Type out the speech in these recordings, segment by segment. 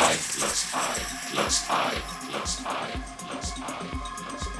I plus I plus I plus I plus I plus I.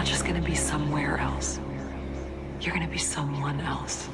Not just gonna be somewhere else. You're gonna be someone else.